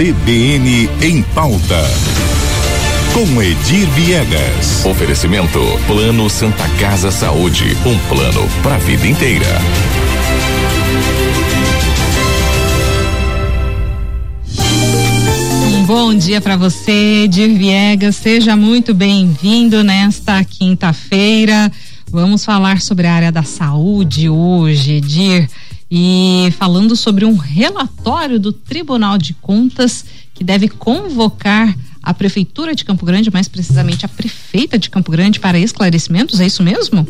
CBN em pauta. Com Edir Viegas. Oferecimento Plano Santa Casa Saúde, um plano para a vida inteira. Um bom dia para você, Edir Viegas. Seja muito bem-vindo nesta quinta-feira. Vamos falar sobre a área da saúde hoje, Edir e falando sobre um relatório do Tribunal de Contas que deve convocar a Prefeitura de Campo Grande, mais precisamente a Prefeita de Campo Grande, para esclarecimentos. É isso mesmo?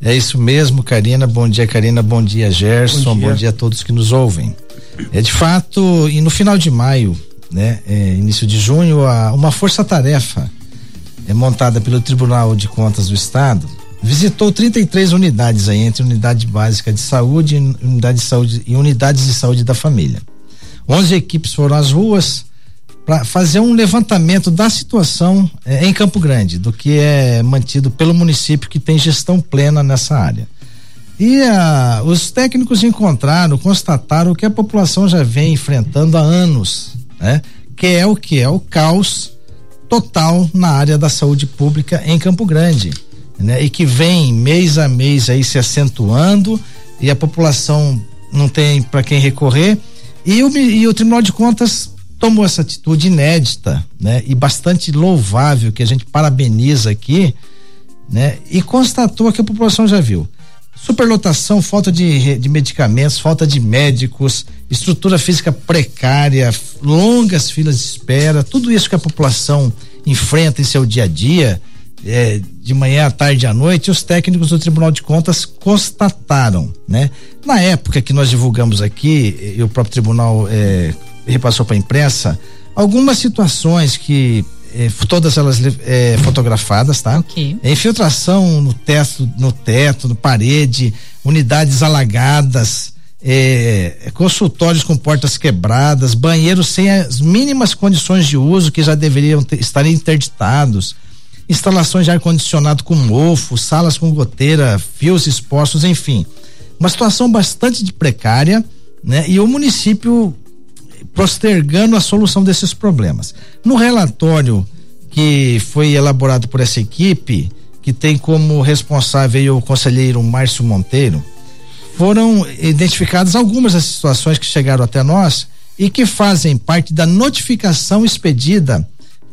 É isso mesmo, Karina. Bom dia, Karina. Bom dia, Gerson. Bom dia, Bom dia a todos que nos ouvem. É de fato, e no final de maio, né, é, início de junho, a, uma força-tarefa é montada pelo Tribunal de Contas do Estado visitou 33 unidades aí, entre unidade básica de saúde, unidade de saúde e unidades de saúde da família. 11 equipes foram às ruas para fazer um levantamento da situação eh, em Campo Grande, do que é mantido pelo município que tem gestão plena nessa área. E ah, os técnicos encontraram, constataram o que a população já vem enfrentando há anos, né? Que é o que é o caos total na área da saúde pública em Campo Grande né? E que vem mês a mês aí se acentuando e a população não tem para quem recorrer e o, e o Tribunal de Contas tomou essa atitude inédita, né? E bastante louvável que a gente parabeniza aqui, né? E constatou que a população já viu. Superlotação, falta de, de medicamentos, falta de médicos, estrutura física precária, longas filas de espera, tudo isso que a população enfrenta em seu dia a dia, é, de manhã à tarde à noite, os técnicos do Tribunal de Contas constataram, né? Na época que nós divulgamos aqui, e o próprio tribunal é, repassou para a imprensa, algumas situações que é, todas elas é, fotografadas, tá? Okay. Infiltração no teto, no teto, no parede, unidades alagadas, é, consultórios com portas quebradas, banheiros sem as mínimas condições de uso que já deveriam ter, estar interditados instalações de ar-condicionado com mofo, salas com goteira, fios expostos, enfim. Uma situação bastante precária, né? E o município postergando a solução desses problemas. No relatório que foi elaborado por essa equipe, que tem como responsável o conselheiro Márcio Monteiro, foram identificadas algumas das situações que chegaram até nós e que fazem parte da notificação expedida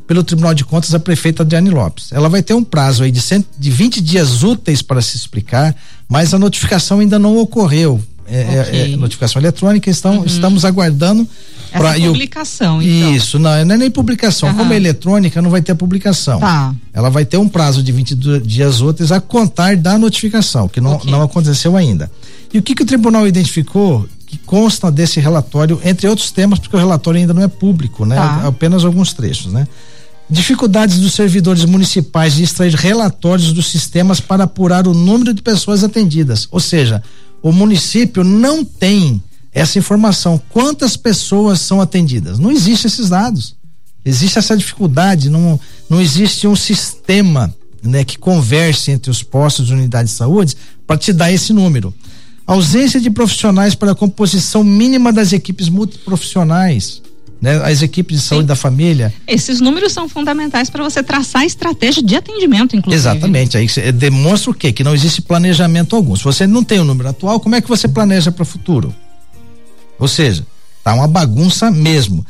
pelo Tribunal de Contas a prefeita Adriane Lopes. Ela vai ter um prazo aí de, cento, de 20 dias úteis para se explicar, mas a notificação ainda não ocorreu. É, é okay. é, notificação eletrônica, estão, uhum. estamos aguardando para publicação, então. Isso, não, não é nem publicação. Uhum. Como é eletrônica, não vai ter publicação. Tá. Ela vai ter um prazo de 20 dias úteis a contar da notificação, que não, okay. não aconteceu ainda. E o que, que o tribunal identificou que consta desse relatório, entre outros temas, porque o relatório ainda não é público, né? Tá. É apenas alguns trechos, né? Dificuldades dos servidores municipais de extrair relatórios dos sistemas para apurar o número de pessoas atendidas. Ou seja, o município não tem essa informação. Quantas pessoas são atendidas? Não existe esses dados. Existe essa dificuldade, não, não existe um sistema né, que converse entre os postos de unidade de saúde para te dar esse número. Ausência de profissionais para a composição mínima das equipes multiprofissionais né? As equipes de saúde Sim. da família. Esses números são fundamentais para você traçar a estratégia de atendimento, inclusive. Exatamente. Aí demonstra o quê? Que não existe planejamento algum. Se você não tem o número atual, como é que você planeja para o futuro? Ou seja, tá uma bagunça mesmo.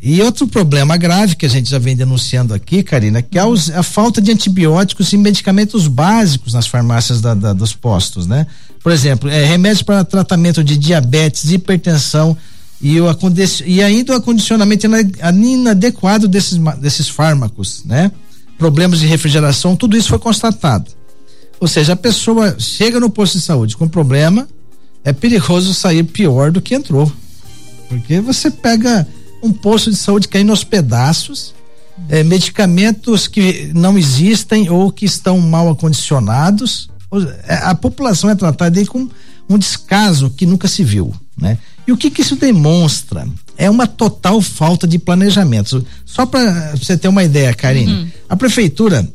E outro problema grave que a gente já vem denunciando aqui, Karina, que é a falta de antibióticos e medicamentos básicos nas farmácias da, da, dos postos, né? Por exemplo, é, remédios para tratamento de diabetes, hipertensão, e, o, e ainda o acondicionamento inadequado desses, desses fármacos, né? Problemas de refrigeração, tudo isso foi constatado. Ou seja, a pessoa chega no posto de saúde com problema, é perigoso sair pior do que entrou. Porque você pega um posto de saúde caindo aos pedaços, é, medicamentos que não existem ou que estão mal acondicionados. É, a população é tratada aí com um descaso que nunca se viu, né? E o que, que isso demonstra? É uma total falta de planejamento. Só para você ter uma ideia, Karine, uhum. a prefeitura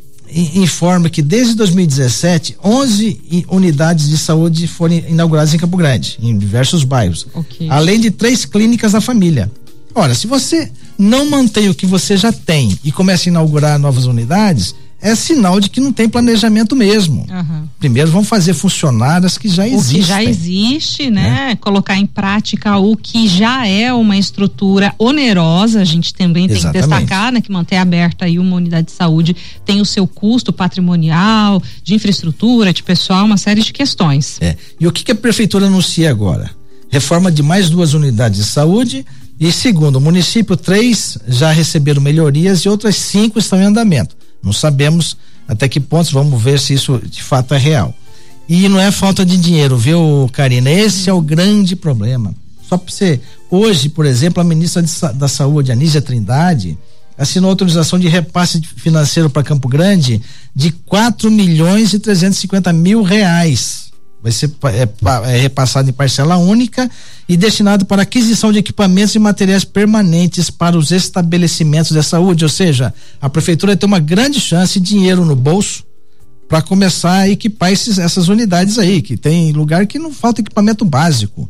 informa que desde 2017 11 unidades de saúde foram inauguradas em Campo Grande, em diversos bairros, okay. além de três clínicas da família. Ora, se você não mantém o que você já tem e começa a inaugurar novas unidades, é sinal de que não tem planejamento mesmo. Uhum. Primeiro vamos fazer funcionar as que já existem. O que já existe, né? É. Colocar em prática o que já é uma estrutura onerosa, a gente também tem Exatamente. que destacar, né? Que manter aberta aí uma unidade de saúde tem o seu custo patrimonial, de infraestrutura, de pessoal, uma série de questões. É. E o que, que a prefeitura anuncia agora? Reforma de mais duas unidades de saúde, e segundo o município, três já receberam melhorias e outras cinco estão em andamento. Não sabemos até que pontos, vamos ver se isso de fato é real. E não é falta de dinheiro, viu, Karina? Esse é o grande problema. Só para você. Hoje, por exemplo, a ministra de, da Saúde, Anísia Trindade, assinou autorização de repasse financeiro para Campo Grande de 4 milhões e 350 mil reais vai ser é, é, repassado em parcela única e destinado para aquisição de equipamentos e materiais permanentes para os estabelecimentos de saúde, ou seja, a prefeitura tem uma grande chance de dinheiro no bolso para começar a equipar esses, essas unidades aí, que tem lugar que não falta equipamento básico.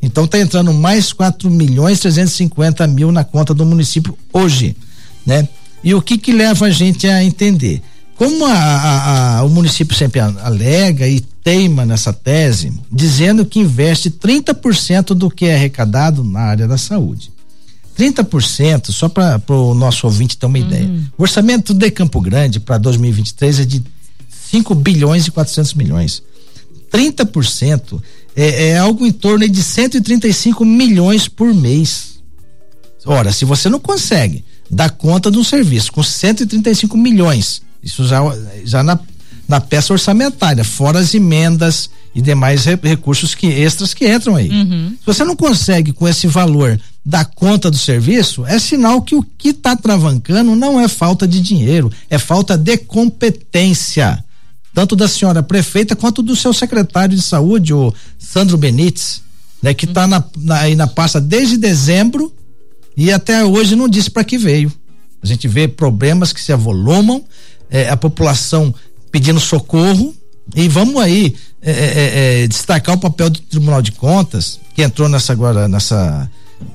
Então está entrando mais 4 milhões 350 mil na conta do município hoje, né? E o que que leva a gente a entender? Como a, a, a, o município sempre alega e teima nessa tese, dizendo que investe 30% do que é arrecadado na área da saúde. 30%, só para o nosso ouvinte ter uma uhum. ideia. O orçamento de Campo Grande para 2023 é de 5 bilhões e 400 milhões. 30% é, é algo em torno de 135 milhões por mês. Ora, se você não consegue dar conta de um serviço com 135 milhões isso já, já na, na peça orçamentária, fora as emendas e demais re, recursos que extras que entram aí. Uhum. Se você não consegue com esse valor dar conta do serviço, é sinal que o que está travancando não é falta de dinheiro, é falta de competência. Tanto da senhora prefeita quanto do seu secretário de saúde, o Sandro Benites, né, que está na, na, aí na pasta desde dezembro e até hoje não disse para que veio. A gente vê problemas que se avolumam é, a população pedindo socorro e vamos aí é, é, é, é, destacar o papel do Tribunal de Contas que entrou nessa agora nessa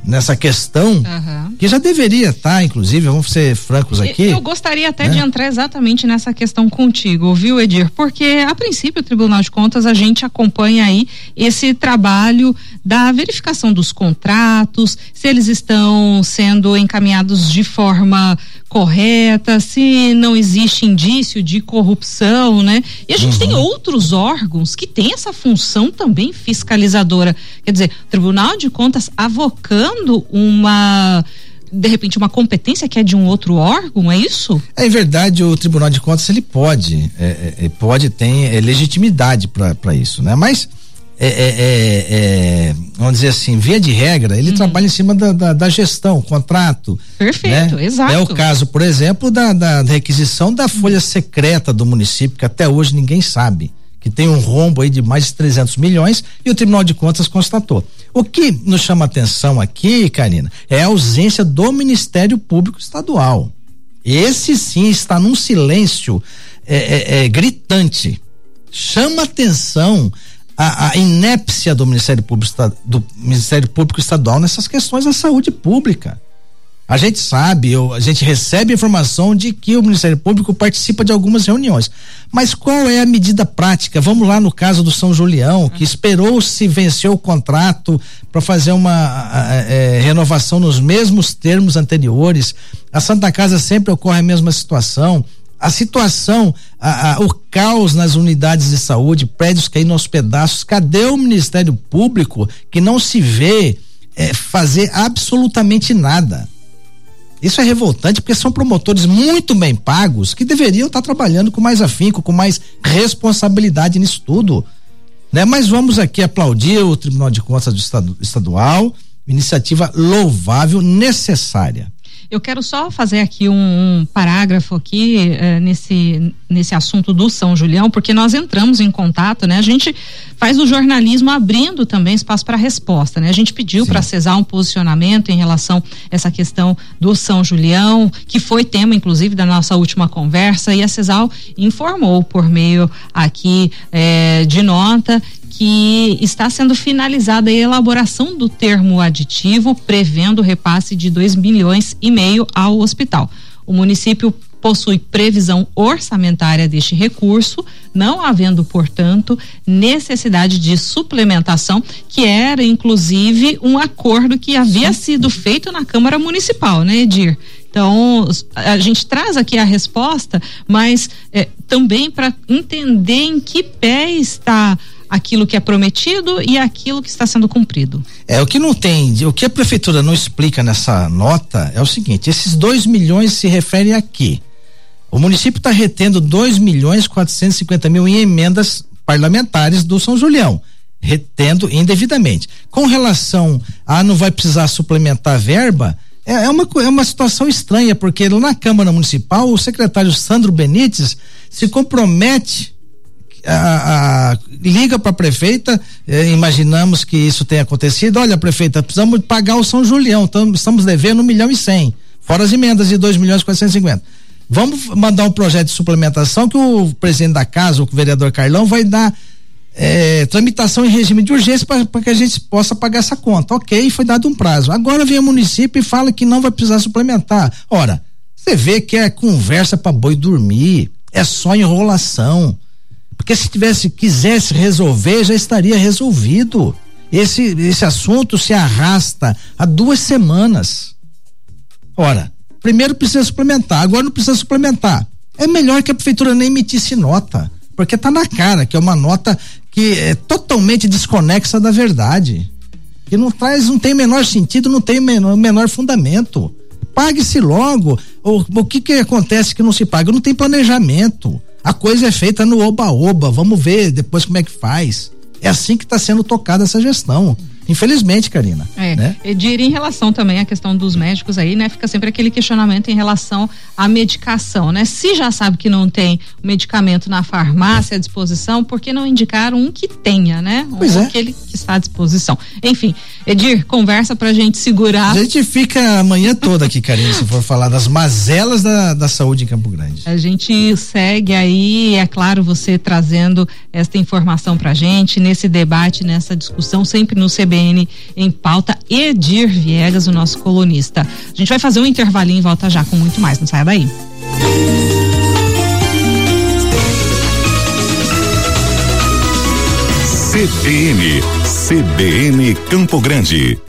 nessa questão uhum. que já deveria estar, tá, inclusive, vamos ser francos aqui. Eu gostaria até né? de entrar exatamente nessa questão contigo, viu, Edir? Porque a princípio o Tribunal de Contas a gente acompanha aí esse trabalho da verificação dos contratos, se eles estão sendo encaminhados de forma correta, se não existe indício de corrupção, né? E a gente uhum. tem outros órgãos que têm essa função também fiscalizadora. Quer dizer, o Tribunal de Contas avocando uma de repente uma competência que é de um outro órgão, é isso? É em verdade o Tribunal de Contas ele pode, é, é, é pode tem é, legitimidade para isso, né? Mas é, é, é, é, vamos dizer assim, via de regra, ele uhum. trabalha em cima da, da, da, gestão, contrato. Perfeito, né? exato. É o caso, por exemplo, da, da requisição da folha secreta do município, que até hoje ninguém sabe, que tem um rombo aí de mais de 300 milhões e o Tribunal de Contas constatou. O que nos chama atenção aqui, Karina, é a ausência do Ministério Público Estadual. Esse sim está num silêncio é, é, é gritante. Chama atenção a, a inépcia do Ministério Público, do Ministério Público Estadual nessas questões da saúde pública. A gente sabe, eu, a gente recebe informação de que o Ministério Público participa de algumas reuniões. Mas qual é a medida prática? Vamos lá no caso do São Julião, que esperou se vencer o contrato para fazer uma é, renovação nos mesmos termos anteriores. A Santa Casa sempre ocorre a mesma situação a situação, a, a, o caos nas unidades de saúde, prédios caindo aos pedaços, cadê o Ministério Público que não se vê é, fazer absolutamente nada? Isso é revoltante porque são promotores muito bem pagos que deveriam estar trabalhando com mais afinco, com mais responsabilidade nisso tudo. Né? Mas vamos aqui aplaudir o Tribunal de Contas do Estado, Estadual, iniciativa louvável, necessária. Eu quero só fazer aqui um, um parágrafo aqui uh, nesse nesse assunto do São Julião, porque nós entramos em contato, né? A gente faz o jornalismo abrindo também espaço para resposta, né? A gente pediu para cesar um posicionamento em relação a essa questão do São Julião, que foi tema inclusive da nossa última conversa e a Cesal informou por meio aqui eh, de nota que está sendo finalizada a elaboração do termo aditivo prevendo o repasse de dois milhões e meio ao hospital. O município possui previsão orçamentária deste recurso, não havendo, portanto, necessidade de suplementação, que era inclusive um acordo que havia sido feito na Câmara Municipal, né, Edir? Então, a gente traz aqui a resposta, mas é, também para entender em que pé está aquilo que é prometido e aquilo que está sendo cumprido. É, o que não tem, o que a prefeitura não explica nessa nota é o seguinte: esses dois milhões se referem a quê? O município está retendo 2 milhões 450 mil em emendas parlamentares do São Julião, retendo indevidamente. Com relação a não vai precisar suplementar verba, é, é uma, é uma situação estranha, porque na Câmara Municipal o secretário Sandro Benites se compromete a, a, liga para a prefeita, eh, imaginamos que isso tenha acontecido. Olha, prefeita, precisamos pagar o São Julião, tam, estamos devendo um milhão e cem, fora as emendas de dois milhões e quatrocentos e cinquenta. Vamos mandar um projeto de suplementação que o presidente da casa, o vereador Carlão, vai dar eh, tramitação em regime de urgência para que a gente possa pagar essa conta. Ok, foi dado um prazo. Agora vem o município e fala que não vai precisar suplementar. Ora, você vê que é conversa para boi dormir, é só enrolação. Porque se tivesse, quisesse resolver, já estaria resolvido. Esse, esse assunto se arrasta há duas semanas. Ora, primeiro precisa suplementar, agora não precisa suplementar. É melhor que a prefeitura nem emitisse nota, porque está na cara que é uma nota que é totalmente desconexa da verdade. Que não traz, não tem menor sentido, não tem menor, menor fundamento. Pague-se logo. O, o que que acontece que não se paga? Não tem planejamento. A coisa é feita no oba-oba, vamos ver depois como é que faz. É assim que está sendo tocada essa gestão. Infelizmente, Karina. É. Né? Edir, em relação também à questão dos médicos aí, né? Fica sempre aquele questionamento em relação à medicação, né? Se já sabe que não tem medicamento na farmácia à disposição, por que não indicar um que tenha, né? Pois um é. aquele que está à disposição. Enfim, Edir, conversa pra gente segurar. A gente fica a manhã toda aqui, Karina, se for falar das mazelas da, da saúde em Campo Grande. A gente segue aí, é claro, você trazendo esta informação pra gente, nesse debate, nessa discussão, sempre no CBN em pauta. Edir Viegas, o nosso colunista. A gente vai fazer um intervalinho e volta já com muito mais, não saia daí. CBN, CBN Campo Grande.